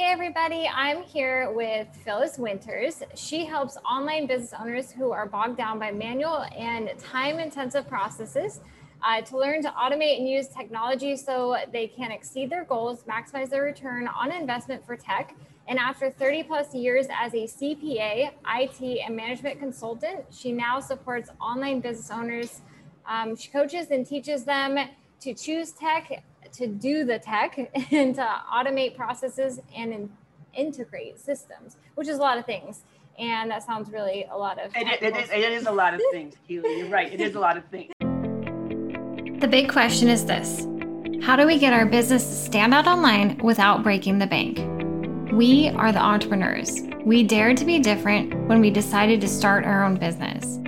Hey, everybody, I'm here with Phyllis Winters. She helps online business owners who are bogged down by manual and time intensive processes uh, to learn to automate and use technology so they can exceed their goals, maximize their return on investment for tech. And after 30 plus years as a CPA, IT, and management consultant, she now supports online business owners. Um, she coaches and teaches them to choose tech to do the tech and to automate processes and in, integrate systems, which is a lot of things. And that sounds really a lot of. It, it, is, it is a lot of things, Keely. You're right. It is a lot of things. The big question is this How do we get our business to stand out online without breaking the bank? We are the entrepreneurs. We dared to be different when we decided to start our own business.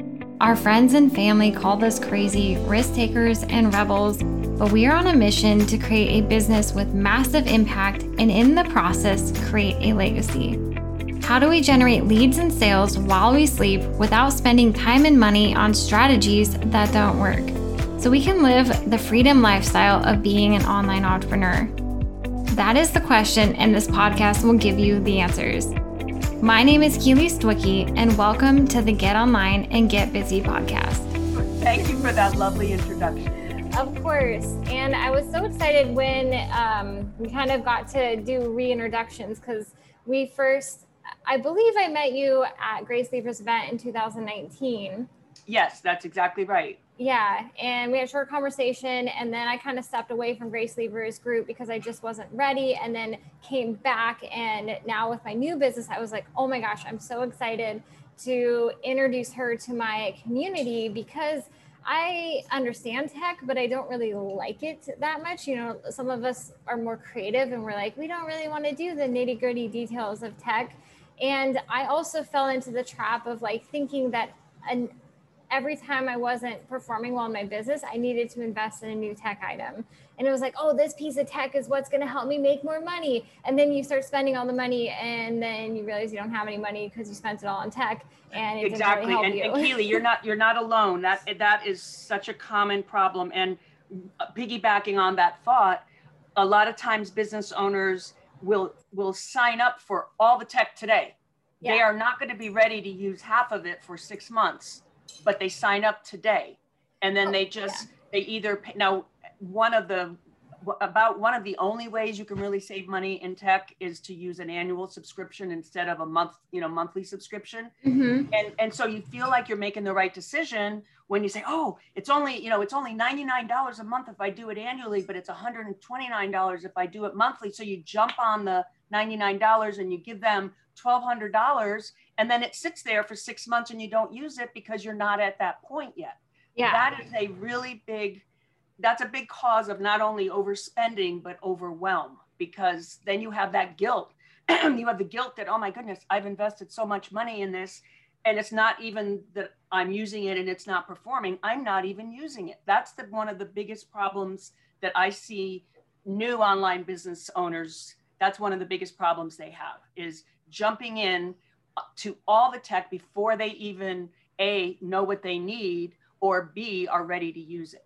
Our friends and family called us crazy, risk takers, and rebels but we are on a mission to create a business with massive impact and in the process, create a legacy. How do we generate leads and sales while we sleep without spending time and money on strategies that don't work? So we can live the freedom lifestyle of being an online entrepreneur. That is the question, and this podcast will give you the answers. My name is Keely Stwicky, and welcome to the Get Online and Get Busy podcast. Thank you for that lovely introduction. Of course. And I was so excited when um, we kind of got to do reintroductions because we first, I believe I met you at Grace Lever's event in 2019. Yes, that's exactly right. Yeah. And we had a short conversation. And then I kind of stepped away from Grace Lever's group because I just wasn't ready. And then came back. And now with my new business, I was like, oh my gosh, I'm so excited to introduce her to my community because I understand tech, but I don't really like it that much. You know, some of us are more creative and we're like, we don't really want to do the nitty gritty details of tech. And I also fell into the trap of like thinking that an, every time I wasn't performing well in my business, I needed to invest in a new tech item. And it was like, oh, this piece of tech is what's going to help me make more money. And then you start spending all the money, and then you realize you don't have any money because you spent it all on tech, and it exactly. Really and, you. and Keely, you're not you're not alone. That that is such a common problem. And uh, piggybacking on that thought, a lot of times business owners will will sign up for all the tech today. Yeah. They are not going to be ready to use half of it for six months but they sign up today. And then they just they either pay, now one of the about one of the only ways you can really save money in tech is to use an annual subscription instead of a month you know monthly subscription. Mm-hmm. and and so you feel like you're making the right decision when you say oh it's only you know it's only $99 a month if i do it annually but it's $129 if i do it monthly. So you jump on the $99 and you give them $1200 and then it sits there for six months and you don't use it because you're not at that point yet. Yeah. That is a really big that's a big cause of not only overspending but overwhelm because then you have that guilt. You have the guilt that oh my goodness i've invested so much money in this and it's not even that i'm using it and it's not performing. I'm not even using it. That's the one of the biggest problems that i see new online business owners that's one of the biggest problems they have is jumping in to all the tech before they even a know what they need or b are ready to use it.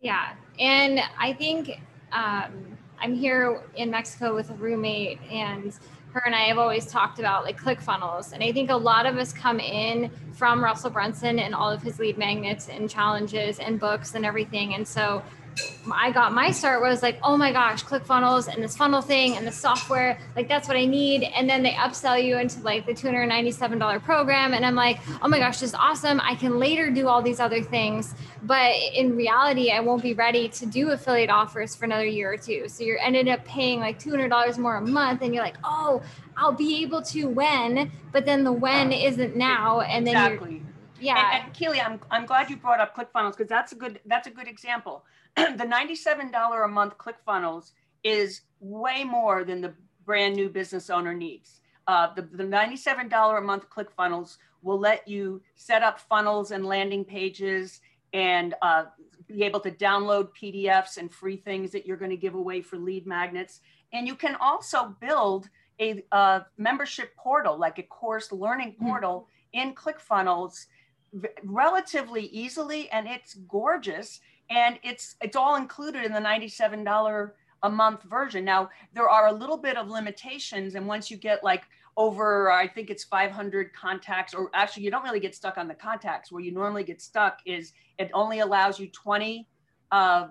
Yeah and i think um, i'm here in mexico with a roommate and her and i have always talked about like ClickFunnels and i think a lot of us come in from russell brunson and all of his lead magnets and challenges and books and everything and so I got my start was like, oh my gosh, ClickFunnels and this funnel thing and the software, like that's what I need. And then they upsell you into like the $297 program. And I'm like, oh my gosh, this is awesome. I can later do all these other things. But in reality, I won't be ready to do affiliate offers for another year or two. So you're ended up paying like $200 more a month. And you're like, oh, I'll be able to when, but then the when isn't now. And then exactly. yeah. And, and Keely, I'm, I'm glad you brought up ClickFunnels because that's a good, that's a good example the $97 a month ClickFunnels is way more than the brand new business owner needs. Uh, the, the $97 a month ClickFunnels will let you set up funnels and landing pages and uh, be able to download PDFs and free things that you're going to give away for lead magnets. And you can also build a, membership portal, like a course learning mm-hmm. portal mm-hmm. in ClickFunnels relatively easily. And it's gorgeous and it's it's all included in the $97 a month version. Now, there are a little bit of limitations. And once you get like over, I think it's 500 contacts, or actually, you don't really get stuck on the contacts. Where you normally get stuck is it only allows you 20, uh,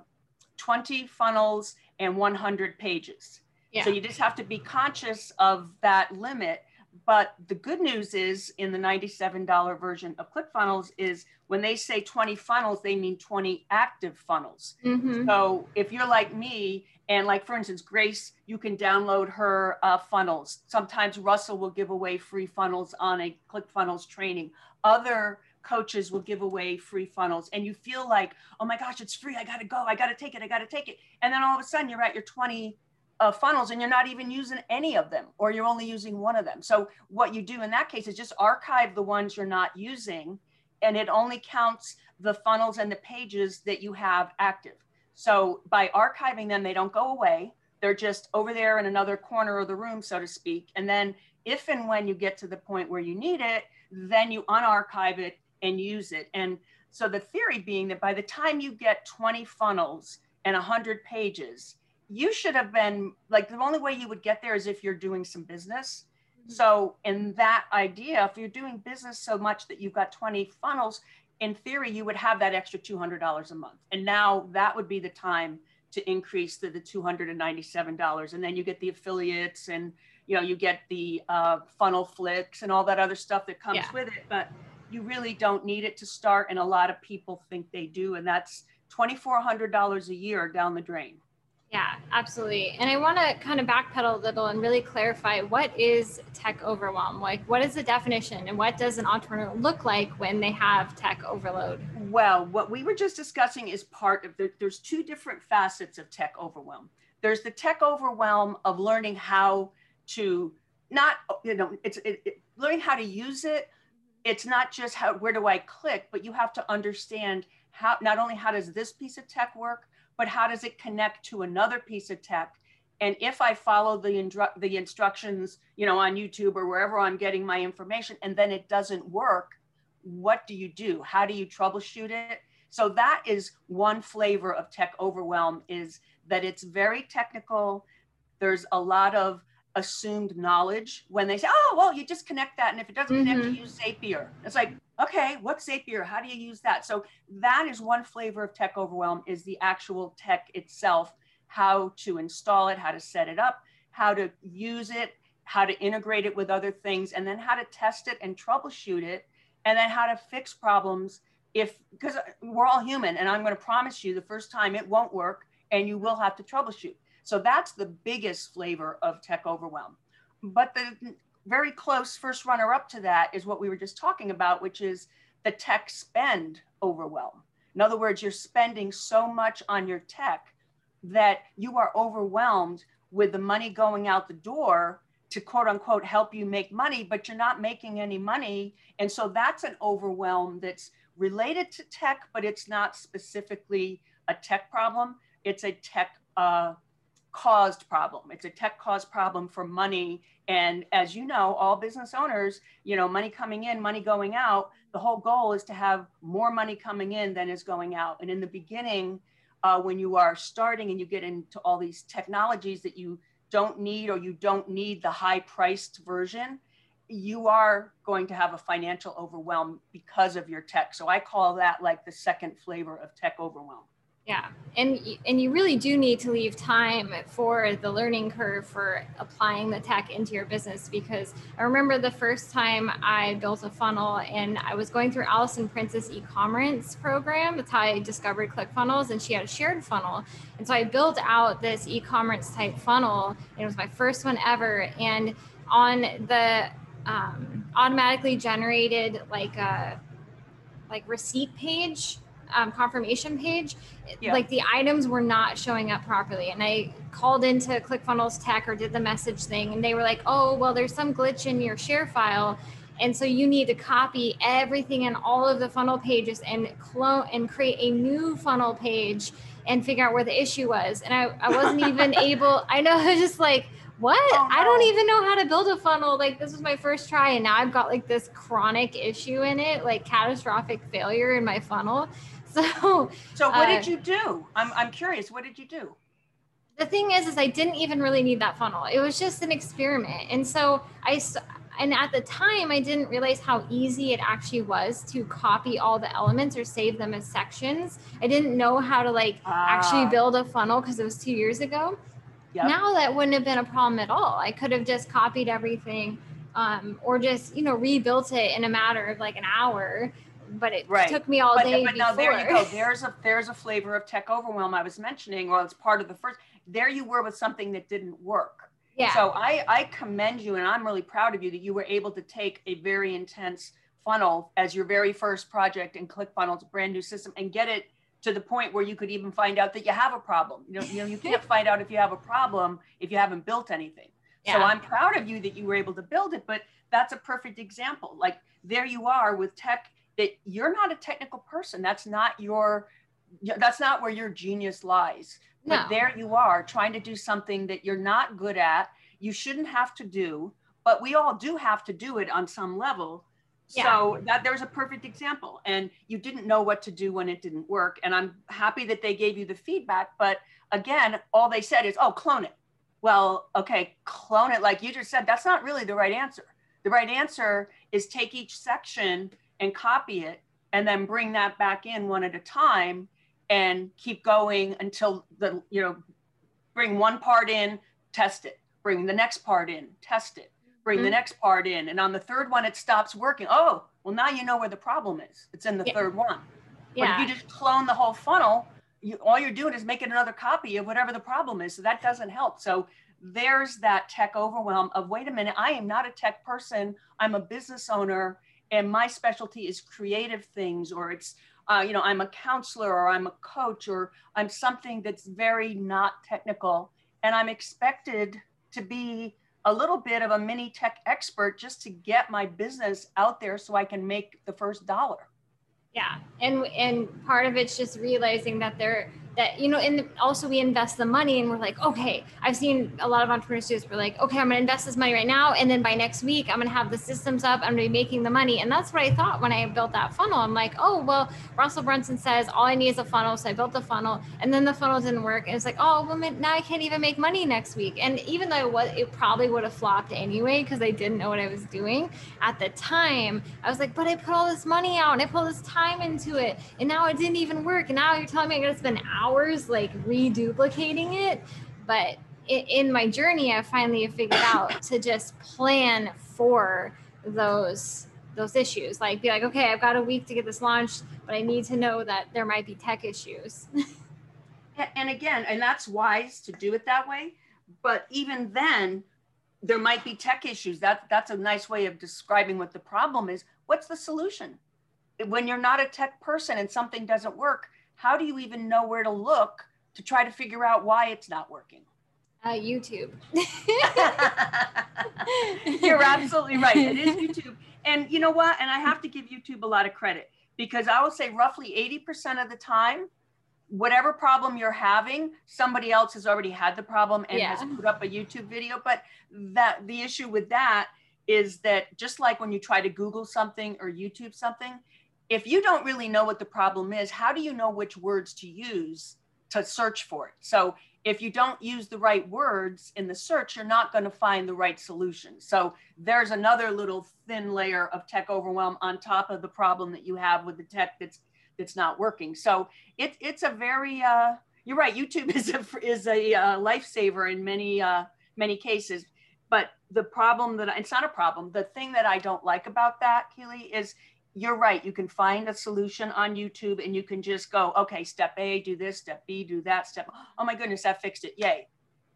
20 funnels and 100 pages. Yeah. So you just have to be conscious of that limit. But the good news is in the $97 version of ClickFunnels is when they say 20 funnels, they mean 20 active funnels. Mm-hmm. So if you're like me, and like for instance, Grace, you can download her uh, funnels. Sometimes Russell will give away free funnels on a ClickFunnels training. Other coaches will give away free funnels, and you feel like, oh my gosh, it's free. I got to go. I got to take it. I got to take it. And then all of a sudden, you're at your 20 uh, funnels and you're not even using any of them, or you're only using one of them. So what you do in that case is just archive the ones you're not using, and it only counts the funnels and the pages that you have active. So by archiving them, they don't go away. They're just over there in another corner of the room, so to speak. And then if and when you get to the point where you need it, then you unarchive it and use it. And so the theory being that by the time you get 20 funnels and 100 pages, you should have been like the only way you would get there is if you're doing some business. Mm-hmm. So, in that idea, if you're doing business so much that you've got 20 funnels, in theory, you would have that extra $200 a month. And now that would be the time to increase to the $297. And then you get the affiliates and, you know, you get the uh, FunnelFlix and all that other stuff that comes yeah. with it. But you really don't need it to start. And a lot of people think they do. And that's $2,400 a year down the drain. Yeah, absolutely. And I want to kind of backpedal a little and really clarify what is tech overwhelm? Like, what is the definition and what does an entrepreneur look like when they have tech overload? Well, what we were just discussing is part of the, there's two different facets of tech overwhelm. There's the tech overwhelm of learning how to not, you know, it's it, it, learning how to use it. It's not just how, where do I click, but you have to understand how, not only how does this piece of tech work, but how does it connect to another piece of tech? And if I follow the, instru- the instructions, you know, on YouTube or wherever I'm getting my information, and then it doesn't work, what do you do? How do you troubleshoot it? So that is one flavor of tech overwhelm is that it's very technical. There's a lot of assumed knowledge when they say, oh, well, you just connect that. And if it doesn't mm-hmm. connect, you use Zapier. It's like, okay, what's Zapier? How do you use that? So that is one flavor of tech overwhelm is the actual tech itself, how to install it, how to set it up, how to use it, how to integrate it with other things, and then how to test it and troubleshoot it, and then how to fix problems if, because we're all human, and I'm going to promise you the first time it won't work and you will have to troubleshoot. So that's the biggest flavor of tech overwhelm. But the very close first runner up to that is what we were just talking about, which is the tech spend overwhelm. In other words, you're spending so much on your tech that you are overwhelmed with the money going out the door to quote unquote help you make money, but you're not making any money. And so that's an overwhelm that's related to tech, but it's not specifically a tech problem. It's a tech uh, caused problem. It's a tech caused problem for money. And as you know, all business owners, you know, money coming in, money going out, the whole goal is to have more money coming in than is going out. And in the beginning, uh, when you are starting and you get into all these technologies that you don't need or you don't need the high priced version, you are going to have a financial overwhelm because of your tech. So I call that like the second flavor of tech overwhelm. Yeah, and and you really do need to leave time for the learning curve for applying the tech into your business because I remember the first time I built a funnel and I was going through Alison Prince's e-commerce program. That's how I discovered ClickFunnels, and she had a shared funnel, and so I built out this e-commerce type funnel. it was my first one ever, and on the um, automatically generated like a like receipt page um, confirmation page, yeah. like the items were not showing up properly. And I called into ClickFunnels Tech or did the message thing, and they were like, "Oh, well, there's some glitch in your share file." And so you need to copy everything in all of the funnel pages and clone and create a new funnel page and figure out where the issue was. And I, I wasn't even able, I know, just like, what? Oh, no. I don't even know how to build a funnel. Like this was my first try. And now I've got like this chronic issue in it, like catastrophic failure in my funnel. So, so what uh, did you do? I'm, I'm curious. What did you do? the thing is is i didn't even really need that funnel it was just an experiment and so i and at the time i didn't realize how easy it actually was to copy all the elements or save them as sections i didn't know how to like ah. actually build a funnel because it was two years ago yep. now that wouldn't have been a problem at all i could have just copied everything um, or just you know rebuilt it in a matter of like an hour but it right. took me all but, day but before. now there you go there's a there's a flavor of tech overwhelm i was mentioning or it's part of the first there you were with something that didn't work yeah. So I, I commend you and I'm really proud of you that you were able to take a very intense funnel as your very first project in ClickFunnels, brand new system, and get it to the point where you could even find out that you have a problem. You know, you know, you can't find out if you have a problem if you haven't built anything. Yeah. So I'm proud of you that you were able to build it, but that's a perfect example. Like there you are with tech that you're not a technical person. That's not your that's not where your genius lies. No. But there you are trying to do something that you're not good at, you shouldn't have to do, but we all do have to do it on some level. Yeah. So that there's a perfect example. And you didn't know what to do when it didn't work. And I'm happy that they gave you the feedback. But again, all they said is, oh, clone it. Well, okay, clone it like you just said. That's not really the right answer. The right answer is take each section and copy it and then bring that back in one at a time and keep going until the you know bring one part in test it bring the next part in test it bring mm-hmm. the next part in and on the third one it stops working oh well now you know where the problem is it's in the yeah. third one yeah. but if you just clone the whole funnel you, all you're doing is making another copy of whatever the problem is so that doesn't help so there's that tech overwhelm of wait a minute i am not a tech person i'm a business owner and my specialty is creative things or it's uh, you know, I'm a counselor or I'm a coach or I'm something that's very not technical. And I'm expected to be a little bit of a mini tech expert just to get my business out there so I can make the first dollar. Yeah. And and part of it's just realizing that there that you know and also we invest the money and we're like okay i've seen a lot of entrepreneurs do this. We're like okay i'm going to invest this money right now and then by next week i'm going to have the systems up i'm going to be making the money. And that's what i thought when i built that funnel. I'm like oh well russell brunson says all i need is a funnel so i built the funnel. And then the funnel didn't work. And it's like oh well now i can't even make money next week. And even though it was it probably would have flopped anyway because i didn't know what i was doing at the time i was like but i put all this money out and i put all this time into it and now it didn't even work. And now you're telling me i got to spend hours hours like reduplicating it. But in my journey, I finally figured out to just plan for those those issues. Like be like, okay, I've got a week to get this launched, but I need to know that there might be tech issues. and again, and that's wise to do it that way. But even then, there might be tech issues. That that's a nice way of describing what the problem is. What's the solution? When you're not a tech person and something doesn't work, how do you even know where to look to try to figure out why it's not working? Uh, YouTube. You're absolutely right. It is YouTube. And you know what? And I have to give YouTube a lot of credit because I would say roughly 80% of the time, whatever problem you're having, somebody else has already had the problem and yeah. has put up a YouTube video. But that the issue with that is that just like when you try to Google something or YouTube something, if you don't really know what the problem is, how do you know which words to use to search for it? So if you don't use the right words in the search, you're not going to find the right solution. So there's another little thin layer of tech overwhelm on top of the problem that you have with the tech that's that's not working. So it, it's a very uh, you're right. YouTube is a is a uh, lifesaver in many uh, many cases. But the problem that it's not a problem. The thing that I don't like about that, Keely, is you're right. You can find a solution on YouTube and you can just go, okay, step A, do this, step B, do that, step, oh my goodness, that fixed it. Yay.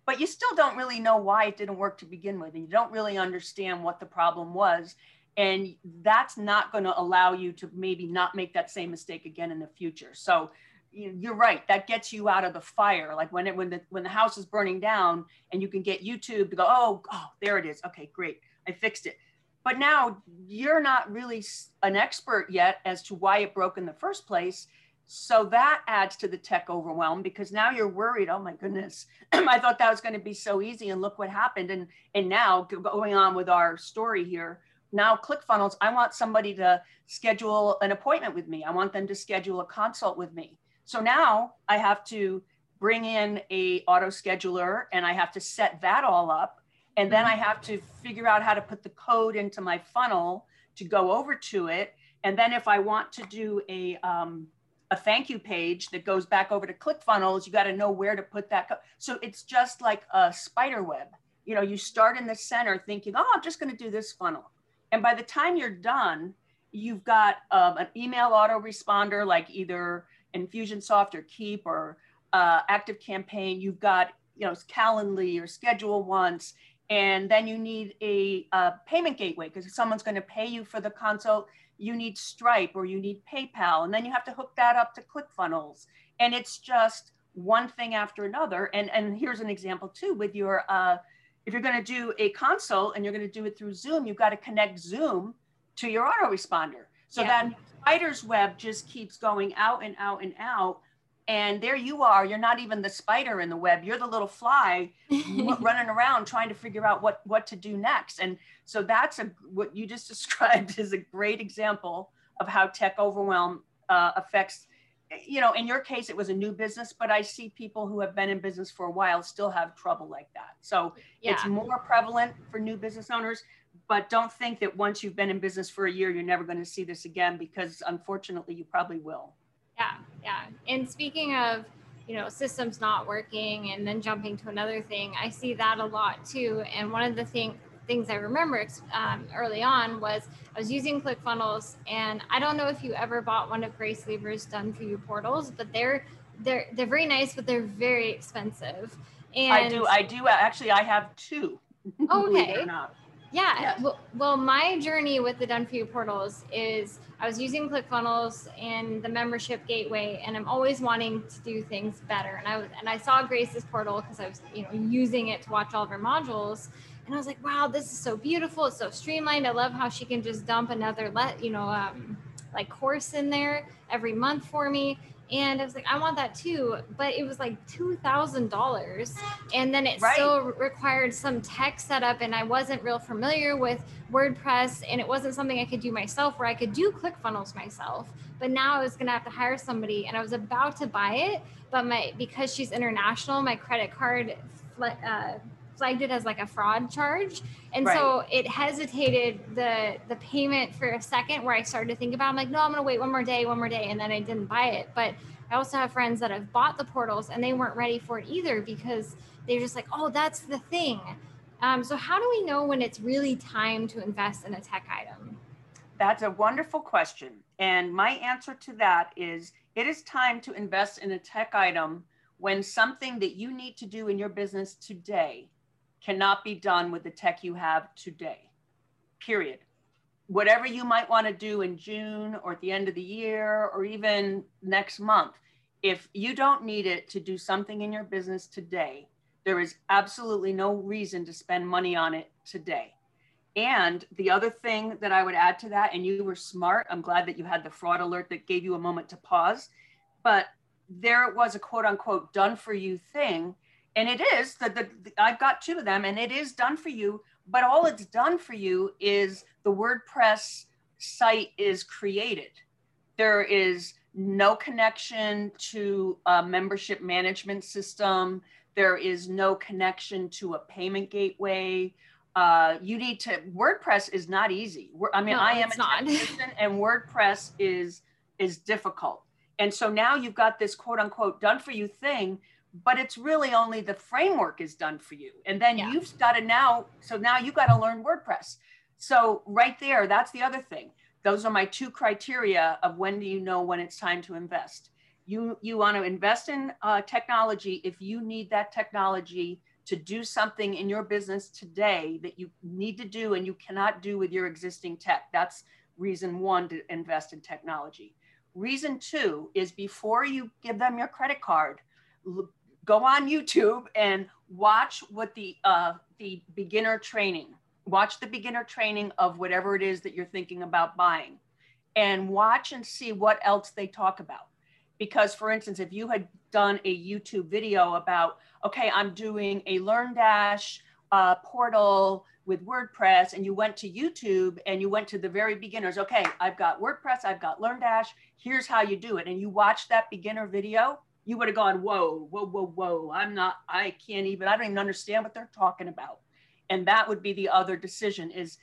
But you still don't really know why it didn't work to begin with. And you don't really understand what the problem was. And that's not going to allow you to maybe not make that same mistake again in the future. So you're right. That gets you out of the fire. Like when it, when the, when the house is burning down and you can get YouTube to go, oh, oh, there it is. Okay, great. I fixed it but now you're not really an expert yet as to why it broke in the first place. So that adds to the tech overwhelm because now you're worried. Oh my goodness, I thought that was going to be so easy, and look what happened. And and now going on with our story here, now ClickFunnels, I want somebody to schedule an appointment with me. I want them to schedule a consult with me. So now I have to bring in a auto scheduler and I have to set that all up. And then I Mm-hmm. have to figure out how to put the code into my funnel to go over to it. And then if I want to do a, um, a thank you page that goes back over to ClickFunnels, you got to know where to put that. Co- so it's just like a spider web. You know, you start in the center thinking, oh, I'm just going to do this funnel. And by the time you're done, you've got um, an email autoresponder like either Infusionsoft or Keap or uh, Active Campaign. You've got, you know, Calendly or Schedule Once. And then you need a, uh payment gateway because if someone's going to pay you for the consult, you need Stripe or you need PayPal. And then you have to hook that up to ClickFunnels. And it's just one thing after another. And, and here's an example too with your, uh, if you're going to do a consult and you're going to do it through Zoom, you've got to connect Zoom to your autoresponder. So Yeah. that spider's web just keeps going out and out and out. And there you are. You're not even the spider in the web. You're the little fly running around trying to figure out what what to do next. And so that's a what you just described is a great example of how tech overwhelm uh, affects. You know, in your case, it was a new business, but I see people who have been in business for a while still have trouble like that. So it's more prevalent for new business owners but don't think that once you've been in business for a year you're never going to see this again because unfortunately you probably will Yeah, yeah. And speaking of, you know, systems not working and then jumping to another thing, I see that a lot too. And one of the thing, things I remember um, early on was I was using ClickFunnels, and I don't know if you ever bought one of Grace Lever's done for you portals, but they're they're they're very nice, but they're very expensive. And i do i do actually i have two believe it or Okay. Yeah. Yes. Well, well, my journey with the Done For You portals is I was using ClickFunnels and the membership gateway, and I'm always wanting to do things better. And I was, and I saw Grace's portal because I was, you know, using it to watch all of her modules. And I was like, wow, this is so beautiful. It's so streamlined. I love how she can just dump another let, you know, um, like course in there every month for me. And I was like, I want that too. But it was like two thousand dollars, and then it Right. still required some tech setup, and I wasn't real familiar with WordPress, and it wasn't something I could do myself. Where I could do ClickFunnels myself, but now I was gonna have to hire somebody, and I was about to buy it, but my because she's international, my credit card uh, flagged it as like a fraud charge, and so it hesitated the the payment for a second. Where I started to think about. I'm like, no, I'm gonna wait one more day, one more day, and then I didn't buy it, but. I also have friends that have bought the portals and they weren't ready for it either because they're just like, oh, that's the thing. Um, so, how do we know when it's really time to invest in a tech item? that's a wonderful question and my answer to that is it is time to invest in a tech item when something that you need to do in your business today cannot be done with the tech you have today period whatever you might want to do in June or at the end of the year or even next month, if you don't need it to do something in your business today, there is absolutely no reason to spend money on it today. And the other thing that I would add to that, and you were smart, I'm glad that you had the fraud alert that gave you a moment to pause, but there it was a quote unquote done for you thing. And it is that the, the, I've got two of them and it is done for you, but all it's done for you is the WordPress site is created. There is no connection to a membership management system. There is no connection to a payment gateway. Uh, you need to, WordPress is not easy. I mean, No, I am a person and WordPress is, is difficult. And so now you've got this quote unquote done for you thing, but it's really only the framework is done for you. And then Yeah. you've got to now, so now you've got to learn WordPress. So right there, that's the other thing. Those are my two criteria of when do you know when it's time to invest. You you want to invest in uh, technology if you need that technology to do something in your business today that you need to do and you cannot do with your existing tech. That's reason one to invest in technology. Reason two is before you give them your credit card, go on YouTube and watch what the uh, the beginner training. Watch the beginner training of whatever it is that you're thinking about buying, and watch and see what else they talk about. Because, for instance, if you had done a YouTube video about, okay, I'm doing a LearnDash uh, portal with WordPress, and you went to YouTube and you went to the very beginners, okay, I've got WordPress, I've got LearnDash, here's how you do it, and you watch that beginner video, you would have gone, whoa, whoa, whoa, whoa. I'm not, I can't even, I don't even understand what they're talking about. And that would be the other decision is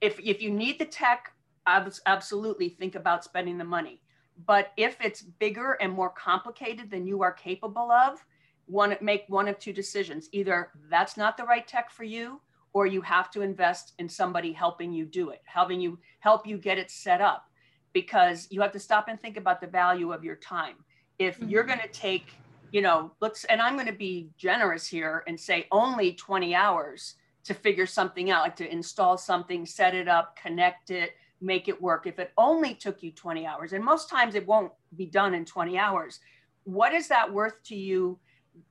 if, if you need the tech, absolutely think about spending the money. But if it's bigger and more complicated than you are capable of, one make one of two decisions. Either that's not the right tech for you, or you have to invest in somebody helping you do it, helping you help you get it set up because you have to stop and think about the value of your time. If mm-hmm. you're going to take, you know, let's and I'm going to be generous here and say only 20 hours to figure something out, like to install something, set it up, connect it, make it work. If it only took you 20 hours, and most times it won't be done in 20 hours, what is that worth to you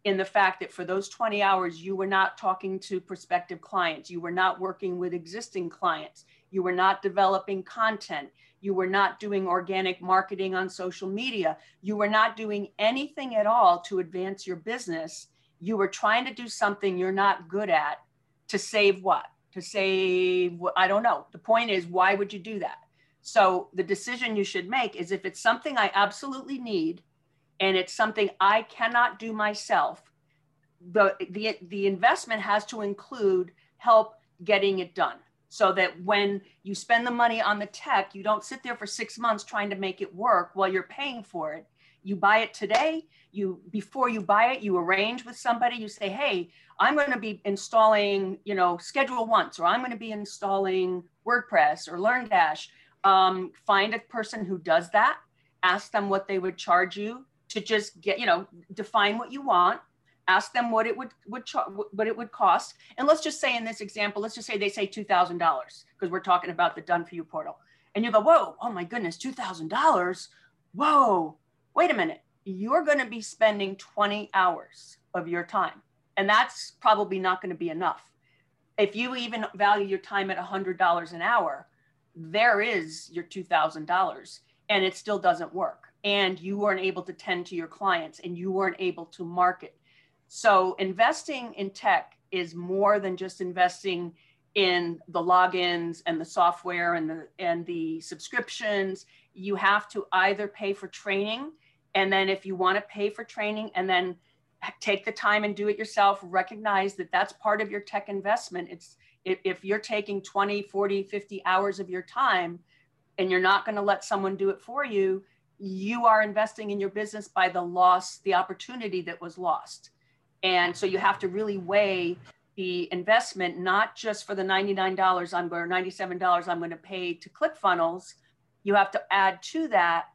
in the fact that for those 20 hours, you were not talking to prospective clients, you were not working with existing clients, you were not developing content, you were not doing organic marketing on social media, you were not doing anything at all to advance your business. You were trying to do something you're not good at to save what? to say, I don't know. The point is, why would you do that? So the decision you should make is if it's something I absolutely need and it's something I cannot do myself, the, the, the investment has to include help getting it done so that when you spend the money on the tech, you don't sit there for six months trying to make it work while you're paying for it. You buy it today. You before you buy it, you arrange with somebody. You say, "Hey, I'm going to be installing, you know, Schedule Once, or I'm going to be installing WordPress or LearnDash. Um, find a person who does that. Ask them what they would charge you to just get, you know, define what you want. Ask them what it would would what it would cost. And let's just say in this example, let's just say they say two thousand dollars because we're talking about the Done for You portal. And you go, whoa, oh my goodness, two thousand dollars. Whoa, wait a minute. You're going to be spending 20 hours of your time and that's probably not going to be enough. If you even value your time at $100 an hour, there is your $2,000 and it still doesn't work. And you weren't able to tend to your clients and you weren't able to market. So investing in tech is more than just investing in the logins and the software and the and the subscriptions. You have to either pay for training and then if you want to pay for training and then take the time and do it yourself recognize that that's part of your tech investment. It's if you're taking 20 40 50 hours of your time and you're not going to let someone do it for you you are investing in your business by the loss the opportunity that was lost and so you have to really weigh the investment not just for the $99 i'm going or $97 i'm going to pay to clickfunnels you have to add to that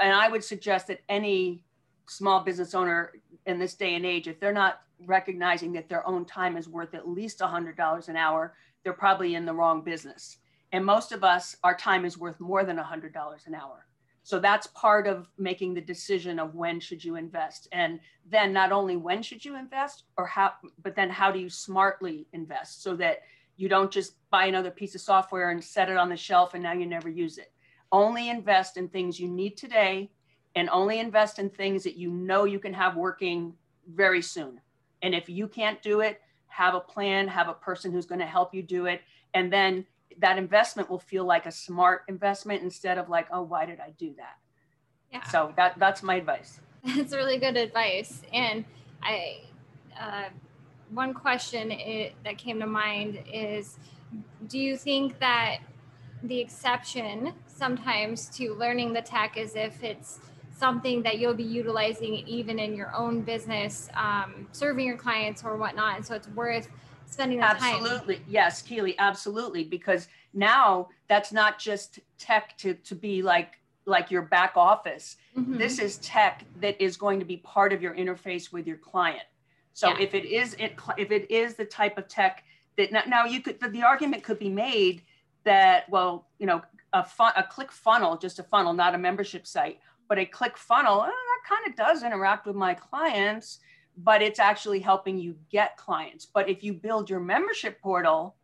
and i would suggest that any small business owner in this day and age, if they're not recognizing that their own time is worth at least $100 an hour, they're probably in the wrong business. And most of us, our time is worth more than $100 an hour. So that's part of making the decision of when should you invest. And then not only when should you invest or how, but then how do you smartly invest so that you don't just buy another piece of software and set it on the shelf and now you never use it. Only invest in things you need today and only invest in things that you know you can have working very soon. And if you can't do it, have a plan, have a person who's going to help you do it. And then that investment will feel like a smart investment instead of like, oh, why did I do that? Yeah. So that that's my advice. That's really good advice. And I, uh, one question it, that came to mind is, do you think that the exception sometimes to learning the tech is if it's something that you'll be utilizing even in your own business, um, serving your clients or whatnot. And so it's worth spending the absolutely. time. Yes, Keely, absolutely. Because now that's not just tech to, to be like like your back office. Mm-hmm. This is tech that is going to be part of your interface with your client. So yeah. if it is it if it is the type of tech that now you could the, the argument could be made that well you know a fun, a click funnel just a funnel not a membership site but a click funnel eh, that kind of does interact with my clients but it's actually helping you get clients but if you build your membership portal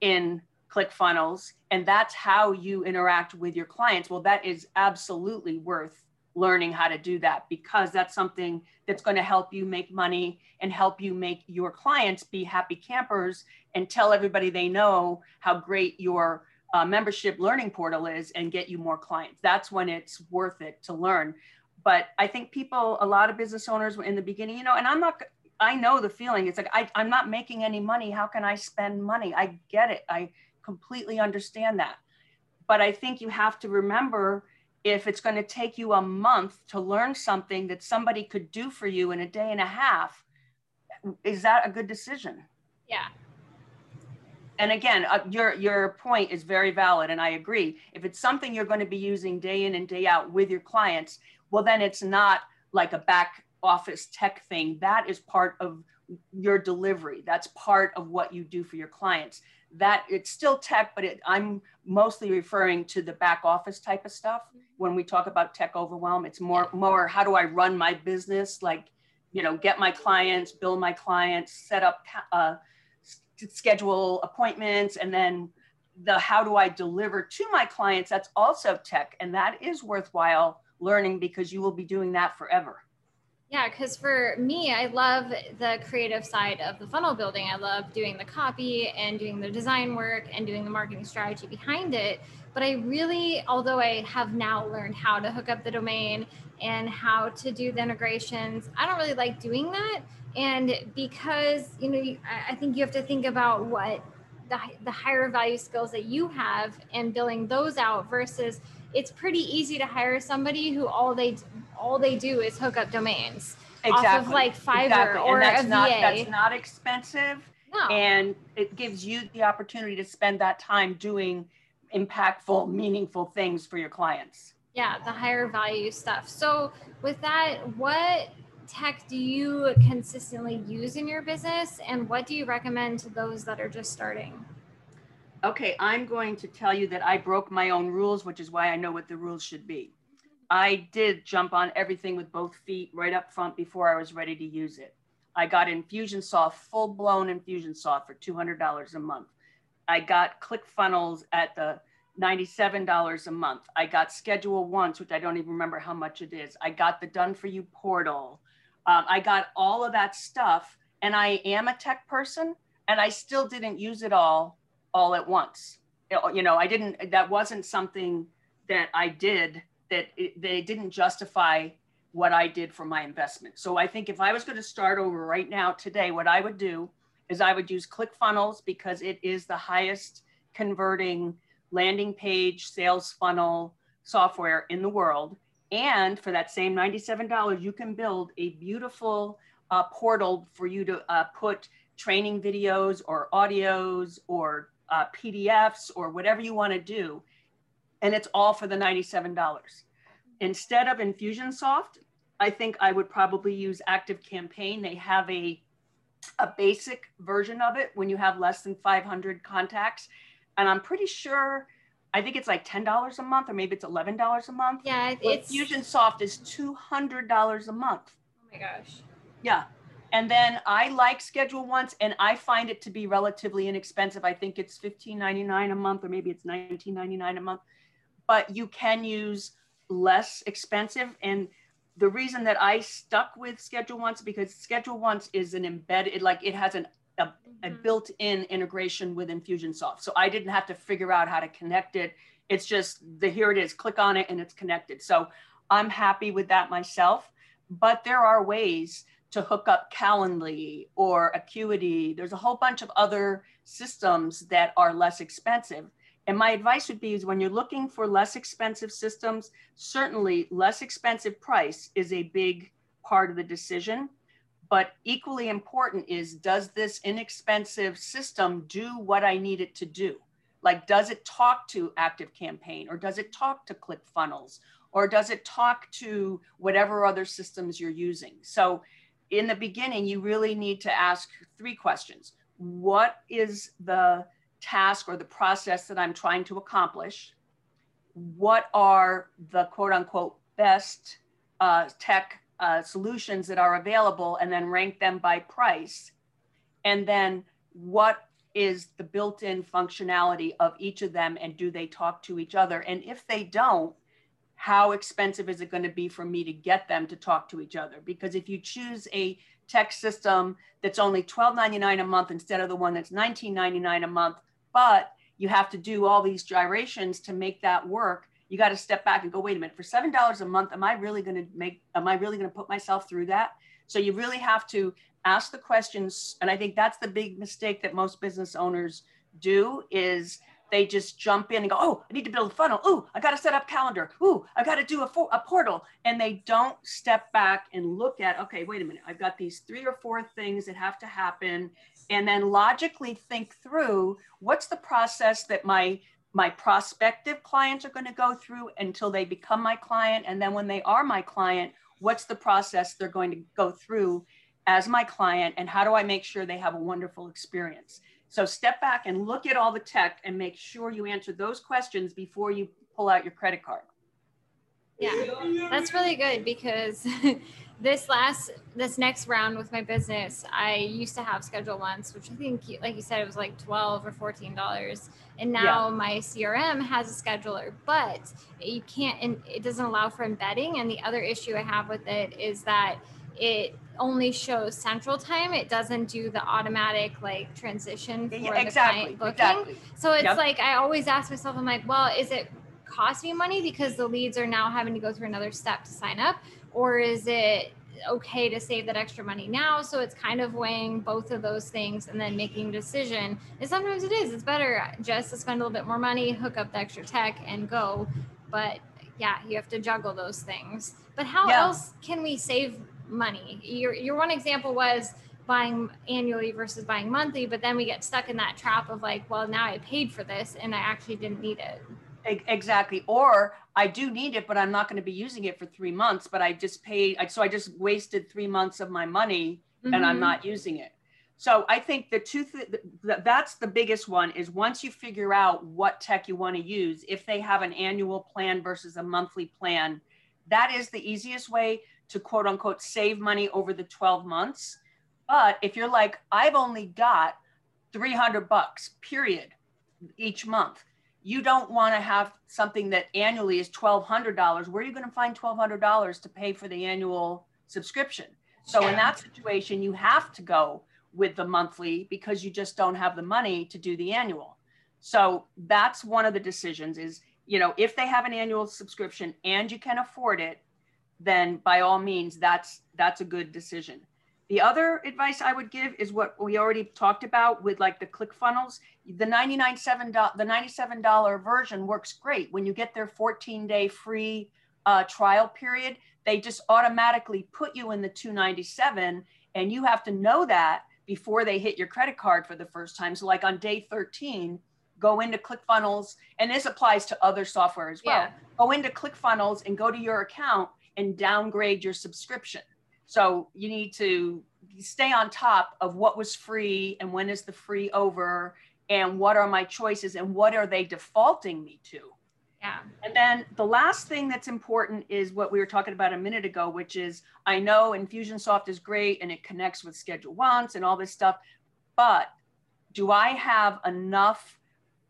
in ClickFunnels and that's how you interact with your clients well that is absolutely worth learning how to do that because that's something that's going to help you make money and help you make your clients be happy campers and tell everybody they know how great your uh, membership learning portal is and get you more clients. That's when it's worth it to learn. But I think people, a lot of business owners in the beginning, you know, and I'm not, I know the feeling. It's like, I, I'm not making any money. How can I spend money? I get it. I completely understand that. But I think you have to remember if it's going to take you a month to learn something that somebody could do for you in a day and a half, is that a good decision? Yeah. And again, uh, your your point is very valid, and I agree. If it's something you're going to be using day in and day out with your clients, well, then it's not like a back office tech thing. That is part of your delivery. That's part of what you do for your clients that it's still tech, but it, I'm mostly referring to the back office type of stuff. When we talk about tech overwhelm, it's more more how do I run my business, like you know, get my clients, bill my clients, set up, uh, schedule appointments, and then the how do I deliver to my clients. That's also tech, and that is worthwhile learning because you will be doing that forever. Yeah, because for me, I love the creative side of the funnel building. I love doing the copy and doing the design work and doing the marketing strategy behind it. But I really, although I have now learned how to hook up the domain and how to do the integrations, I don't really like doing that. And because, you know, I think you have to think about what the, the higher value skills that you have and billing those out versus it's pretty easy to hire somebody who all they all they do is hook up domains exactly. off of like Fiverr exactly. or that's a not, VA. That's not expensive. No. And it gives you the opportunity to spend that time doing impactful, meaningful things for your clients. Yeah, the higher value stuff. So, with that, what tech do you consistently use in your business and what do you recommend to those that are just starting? Okay, I'm going to tell you that I broke my own rules, which is why I know what the rules should be. I did jump on everything with both feet right up front before I was ready to use it. I got Infusionsoft, full blown Infusionsoft for $200 a month. I got ClickFunnels at the $97 a month. I got Schedule Once, which I don't even remember how much it is. I got the Done For You portal. Um, I got all of that stuff. And I am a tech person, and I still didn't use it all all at once. You know, I didn't, that wasn't something that I did that it, they didn't justify what I did for my investment. So I think if I was going to start over right now today, what I would do is I would use ClickFunnels because it is the highest converting landing page sales funnel software in the world. And for that same $97, you can build a beautiful uh, portal for you to uh, put training videos or audios or uh, PDFs or whatever you want to do and it's all for the $97. Instead of Infusionsoft, I think I would probably use Active Campaign. They have a, a basic version of it when you have less than 500 contacts. And I'm pretty sure, I think it's like $10 a month or maybe it's $11 a month. Yeah, it's Infusionsoft is $200 a month. Oh my gosh. Yeah. And then I like Schedule Once, and I find it to be relatively inexpensive. I think it's $15.99 a month, or maybe it's $19.99 a month but you can use less expensive. And the reason that I stuck with Schedule Once because Schedule Once is an embedded, like it has an a, a mm-hmm. built-in integration with Infusionsoft. So I didn't have to figure out how to connect it. It's just the here it is, click on it and it's connected. So I'm happy with that myself. But there are ways to hook up Calendly or Acuity. There's a whole bunch of other systems that are less expensive and my advice would be is when you're looking for less expensive systems, certainly less expensive price is a big part of the decision. But equally important is does this inexpensive system do what I need it to do? Like, does it talk to Active Campaign or does it talk to ClickFunnels or does it talk to whatever other systems you're using? So, in the beginning, you really need to ask three questions. What is the task or the process that I'm trying to accomplish? What are the quote unquote best uh, tech uh, solutions that are available and then rank them by price? And then what is the built in functionality of each of them and do they talk to each other? And if they don't, how expensive is it going to be for me to get them to talk to each other? Because if you choose a tech system that's only $12.99 a month instead of the one that's $19.99 a month, but you have to do all these gyrations to make that work you got to step back and go, wait a minute, for $7 a month, am I really going to make, am I really going to put myself through that? So you really have to ask the questions. And I think that's the big mistake that most business owners do is they just jump in and go, oh, I need to build a funnel. Oh, I got to set up calendar. Oh, I got to do a, a portal. And they don't step back and look at, okay, wait a minute. I've got these three or four things that have to happen. And then logically think through what's the process that my my prospective clients are going to go through until they become my client. And then when they are my client, what's the process they're going to go through as my client? And how do I make sure they have a wonderful experience? So step back and look at all the tech and make sure you answer those questions before you pull out your credit card. Yeah, that's really good because this last this next round with my business, I used to have schedule once, which I think, like you said, it was like twelve or fourteen dollars, and now yeah. my CRM has a scheduler, but you can't, and it doesn't allow for embedding. And the other issue I have with it is that it only shows central time it doesn't do the automatic like transition for yeah, exactly, the client booking exactly. so it's yep. like i always ask myself i'm like well is it cost me money because the leads are now having to go through another step to sign up or is it okay to save that extra money now so it's kind of weighing both of those things and then making a decision and sometimes it is it's better just to spend a little bit more money hook up the extra tech and go but yeah you have to juggle those things but how yeah. else can we save money. Your your one example was buying annually versus buying monthly, but then we get stuck in that trap of like, well, now I paid for this and I actually didn't need it. Exactly. Or I do need it, but I'm not going to be using it for three months, but I just paid. So I just wasted three months of my money mm-hmm. and I'm mm-hmm. not using it. So I think the two, th- that's the biggest one is once you figure out what tech you want to use, if they have an annual plan versus a monthly plan, that is the easiest way to quote unquote save money over the 12 months. But if you're like, I've only got 300 bucks, period, each month, you don't want to have something that annually is $1,200. Where are you going to find $1,200 to pay for the annual subscription? So in that situation, you have to go with the monthly because you just don't have the money to do the annual. So that's one of the decisions is, you know, if they have an annual subscription and you can afford it, then by all means, that's that's a good decision. The other advice I would give is what we already talked about with like the ClickFunnels. The 99 seven the $97 version works great. When you get their 14 day free uh, trial period, they just automatically put you in the 297 and you have to know that before they hit your credit card for the first time. So like on day 13, go into ClickFunnels, and this applies to other software as well. Yeah. Go into ClickFunnels and go to your account and downgrade your subscription. So you need to stay on top of what was free and when is the free over and what are my choices and what are they defaulting me to. Yeah. And then the last thing that's important is what we were talking about a minute ago, which is I know Infusionsoft is great and it connects with Schedule Once and all this stuff, but do I have enough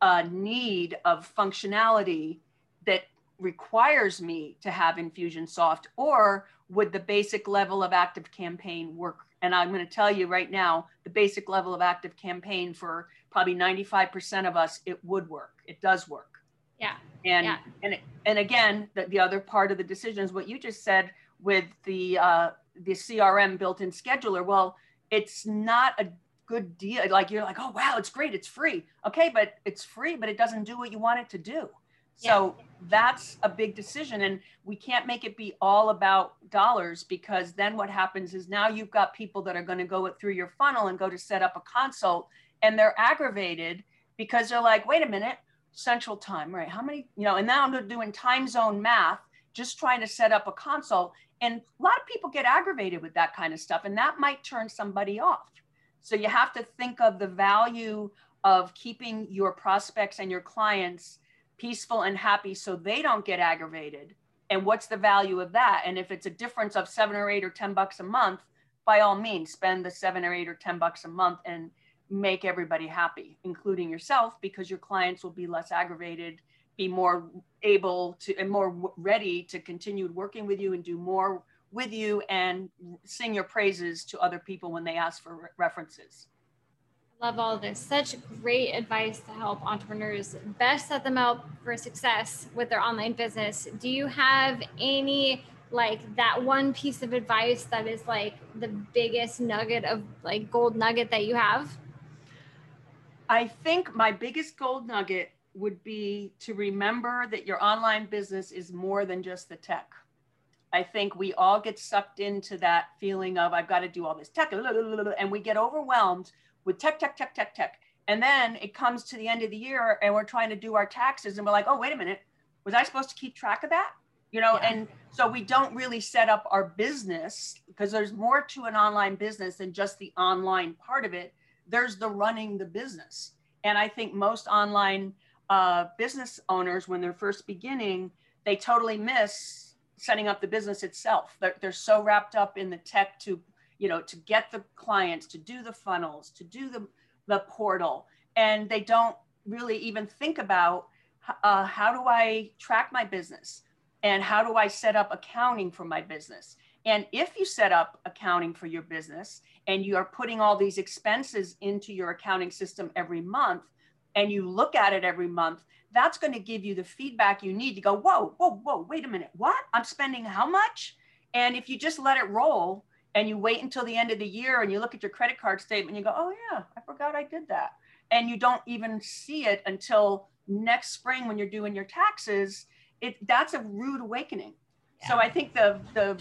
uh, need of functionality that requires me to have Infusionsoft, or would the basic level of active campaign work? And I'm going to tell you right now, the basic level of active campaign for probably 95% of us, it would work. It does work. Yeah. And yeah. and and again, the, the other part of the decision is what you just said with the uh, the CRM built-in scheduler. Well, it's not a good deal. Like you're like, oh wow, it's great, it's free. Okay, but it's free, but it doesn't do what you want it to do. So that's a big decision. And we can't make it be all about dollars because then what happens is now you've got people that are going to go through your funnel and go to set up a consult and they're aggravated because they're like, wait a minute, central time, right? How many, you know, and now I'm doing time zone math, just trying to set up a consult. And a lot of people get aggravated with that kind of stuff, and that might turn somebody off. So you have to think of the value of keeping your prospects and your clients peaceful and happy so they don't get aggravated. And what's the value of that? And if it's a difference of seven or eight or ten bucks a month by all means spend the seven or eight or ten bucks a month and make everybody happy including yourself because your clients will be less aggravated be more able to and more ready to continue working with you and do more with you and sing your praises to other people when they ask for references love all this. Such great advice to help entrepreneurs best set them up for success with their online business. Do you have any like that one piece of advice that is like the biggest nugget of like gold nugget that you have? I think my biggest gold nugget would be to remember that your online business is more than just the tech. I think we all get sucked into that feeling of I've got to do all this tech and we get overwhelmed with tech, tech, tech, tech, tech. And then it comes to the end of the year and we're trying to do our taxes and we're like, oh, wait a minute. Was I supposed to keep track of that? You know, yeah. and so we don't really set up our business because there's more to an online business than just the online part of it. There's the running the business. And I think most online uh, business owners, when they're first beginning, they totally miss setting up the business itself. They're, they're so wrapped up in the tech to you know, to get the clients, to do the funnels, to do the, the portal. And they don't really even think about uh, how do I track my business and how do I set up accounting for my business. And if you set up accounting for your business and you are putting all these expenses into your accounting system every month and you look at it every month, that's going to give you the feedback you need to go, whoa, whoa, whoa, wait a minute, what? I'm spending how much? And if you just let it roll, and you wait until the end of the year and you look at your credit card statement and you go oh yeah i forgot i did that. And you don't even see it until next spring when you're doing your taxes. It that's a rude awakening. Yeah. so i think the the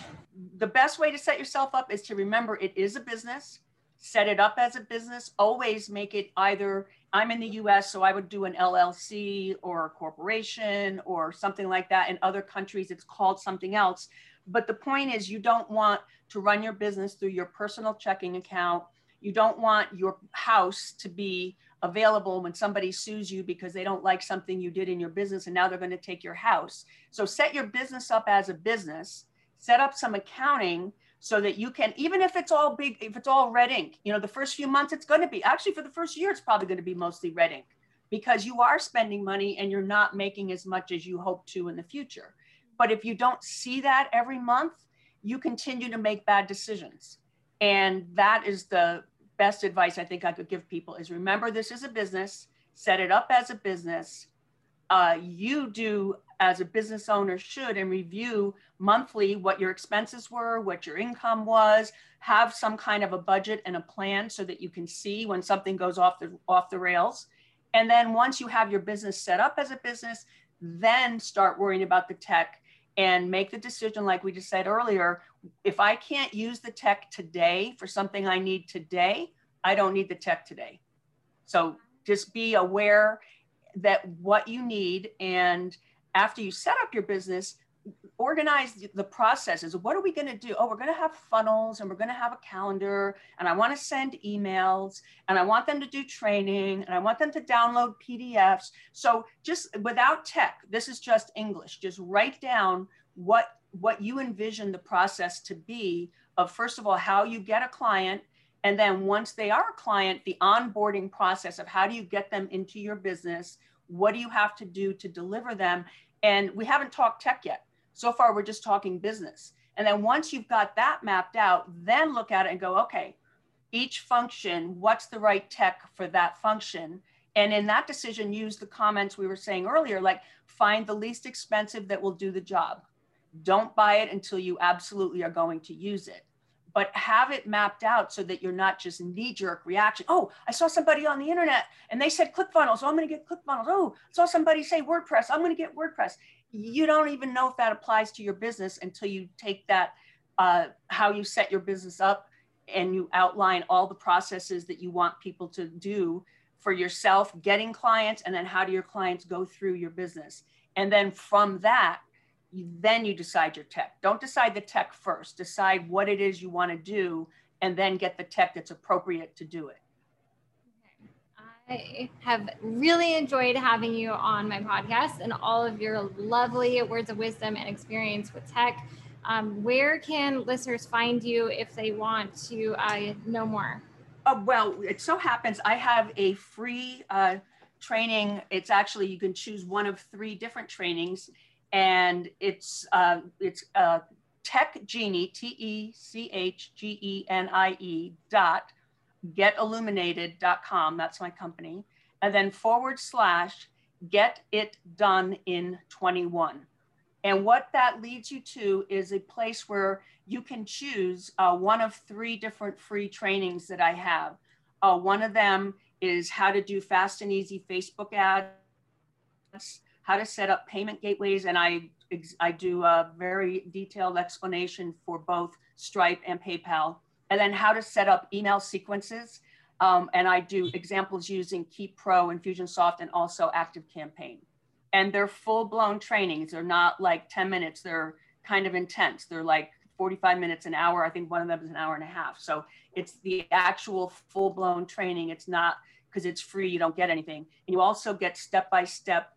the best way to set yourself up is to remember it is a business. Set it up as a business. Always make it either i'm in the us so i would do an llc or a corporation or something like that in other countries. It's called something else but the point is, you don't want to run your business through your personal checking account. You don't want your house to be available when somebody sues you because they don't like something you did in your business and now they're going to take your house. So set your business up as a business, set up some accounting so that you can, even if it's all big, if it's all red ink, you know, the first few months it's going to be, actually for the first year, it's probably going to be mostly red ink because you are spending money and you're not making as much as you hope to in the future. But if you don't see that every month, you continue to make bad decisions. And that is the best advice I think I could give people is remember this is a business, set it up as a business. Uh, you do as a business owner should and review monthly what your expenses were, what your income was, have some kind of a budget and a plan so that you can see when something goes off the off the rails. And then once you have your business set up as a business, then start worrying about the tech and make the decision like we just said earlier if i can't use the tech today for something i need today i don't need the tech today. So just be aware that what you need and after you set up your business organize the processes. What are we going to do? Oh, we're going to have funnels and we're going to have a calendar and I want to send emails and I want them to do training and I want them to download PDFs. So just without tech, this is just English. Just write down what what you envision the process to be of first of all how you get a client and then once they are a client, the onboarding process of how do you get them into your business? What do you have to do to deliver them? And we haven't talked tech yet. So far, we're just talking business. And then once you've got that mapped out, then look at it and go, okay, each function, what's the right tech for that function? And in that decision, use the comments we were saying earlier, like find the least expensive that will do the job. Don't buy it until you absolutely are going to use it. But have it mapped out so that you're not just knee jerk reaction. Oh, I saw somebody on the internet and they said ClickFunnels. So oh, I'm going to get ClickFunnels. Oh, I saw somebody say WordPress. I'm going to get WordPress you don't even know if that applies to your business until you take that uh, how you set your business up and you outline all the processes that you want people to do for yourself getting clients and then how do your clients go through your business? And then from that you, then you decide your tech. Don't decide the tech first. Decide what it is you want to do and then get the tech that's appropriate to do it I have really enjoyed having you on my podcast and all of your lovely words of wisdom and experience with tech. Um, where can listeners find you if they want to uh, know more? Uh, well, it so happens I have a free uh, training. It's actually you can choose one of three different trainings, and it's uh, it's uh, Tech Genie T E C H G E N I E dot getilluminated.com. That's my company. And then forward slash get it done in 21. And what that leads you to is a place where you can choose uh, one of three different free trainings that I have. Uh, one of them is how to do fast and easy Facebook ads, how to set up payment gateways, and I I do a very detailed explanation for both Stripe and PayPal, and then how to set up email sequences. Um, and I do examples using Keap Pro, Infusionsoft, and also Active Campaign. And they're full blown trainings. They're not like 10 minutes. They're kind of intense. They're like 45 minutes, an hour. I think one of them is an hour and a half. So it's the actual full blown training. It's not because it's free, you don't get anything. And you also get step by step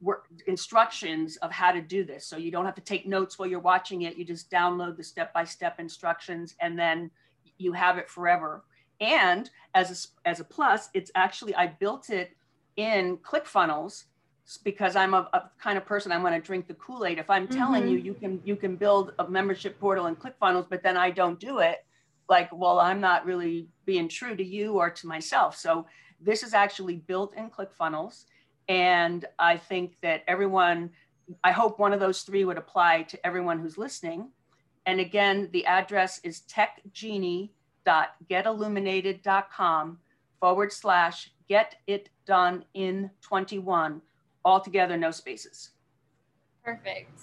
work instructions of how to do this. So you don't have to take notes while you're watching it. You just download the step by step instructions and then you have it forever. And as a, as a plus, it's actually, I built it in ClickFunnels because I'm a, a kind of person I want to drink the Kool-Aid. If I'm mm-hmm. telling you you can you can build a membership portal in ClickFunnels, but then I don't do it, like, well, I'm not really being true to you or to myself. So this is actually built in ClickFunnels. And I think that everyone, I hope one of those three would apply to everyone who's listening. And again, the address is techgenie.getilluminated.com forward slash get it done in 21, altogether, no spaces. Perfect.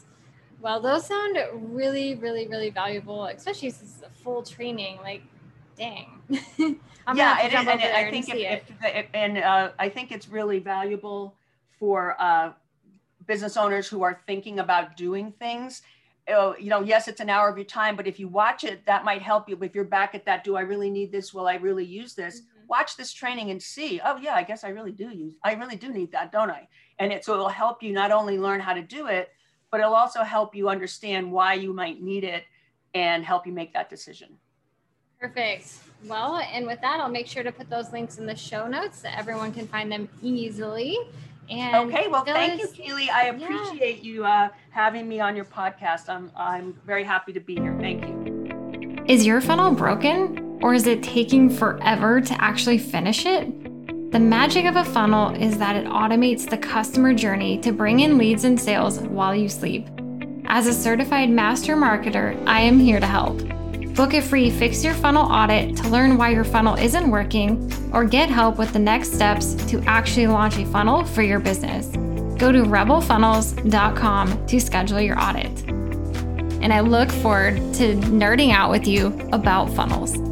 Well, those sound really, really, really valuable, especially since it's a full training. Like, dang. Yeah, and, and, and I think if, if, and uh, I think it's really valuable for uh, business owners who are thinking about doing things. Uh, you know, yes, it's an hour of your time, but if you watch it, that might help you. If you're back at that, do I really need this? Will I really use this? Mm-hmm. Watch this training and see. Oh yeah, I guess I really do use. I really do need that, don't I? And it so it'll help you not only learn how to do it, but it'll also help you understand why you might need it and help you make that decision. Perfect. Well, and with that, I'll make sure to put those links in the show notes so everyone can find them easily. And okay, well, thank you, Keely. I appreciate yeah. you uh, having me on your podcast. I'm I'm very happy to be here. Thank you. Is your funnel broken, or is it taking forever to actually finish it? The magic of a funnel is that it automates the customer journey to bring in leads and sales while you sleep. As a certified master marketer, I am here to help. Book a free Fix Your Funnel audit to learn why your funnel isn't working or get help with the next steps to actually launch a funnel for your business. Go to rebelfunnels.com to schedule your audit. And I look forward to nerding out with you about funnels.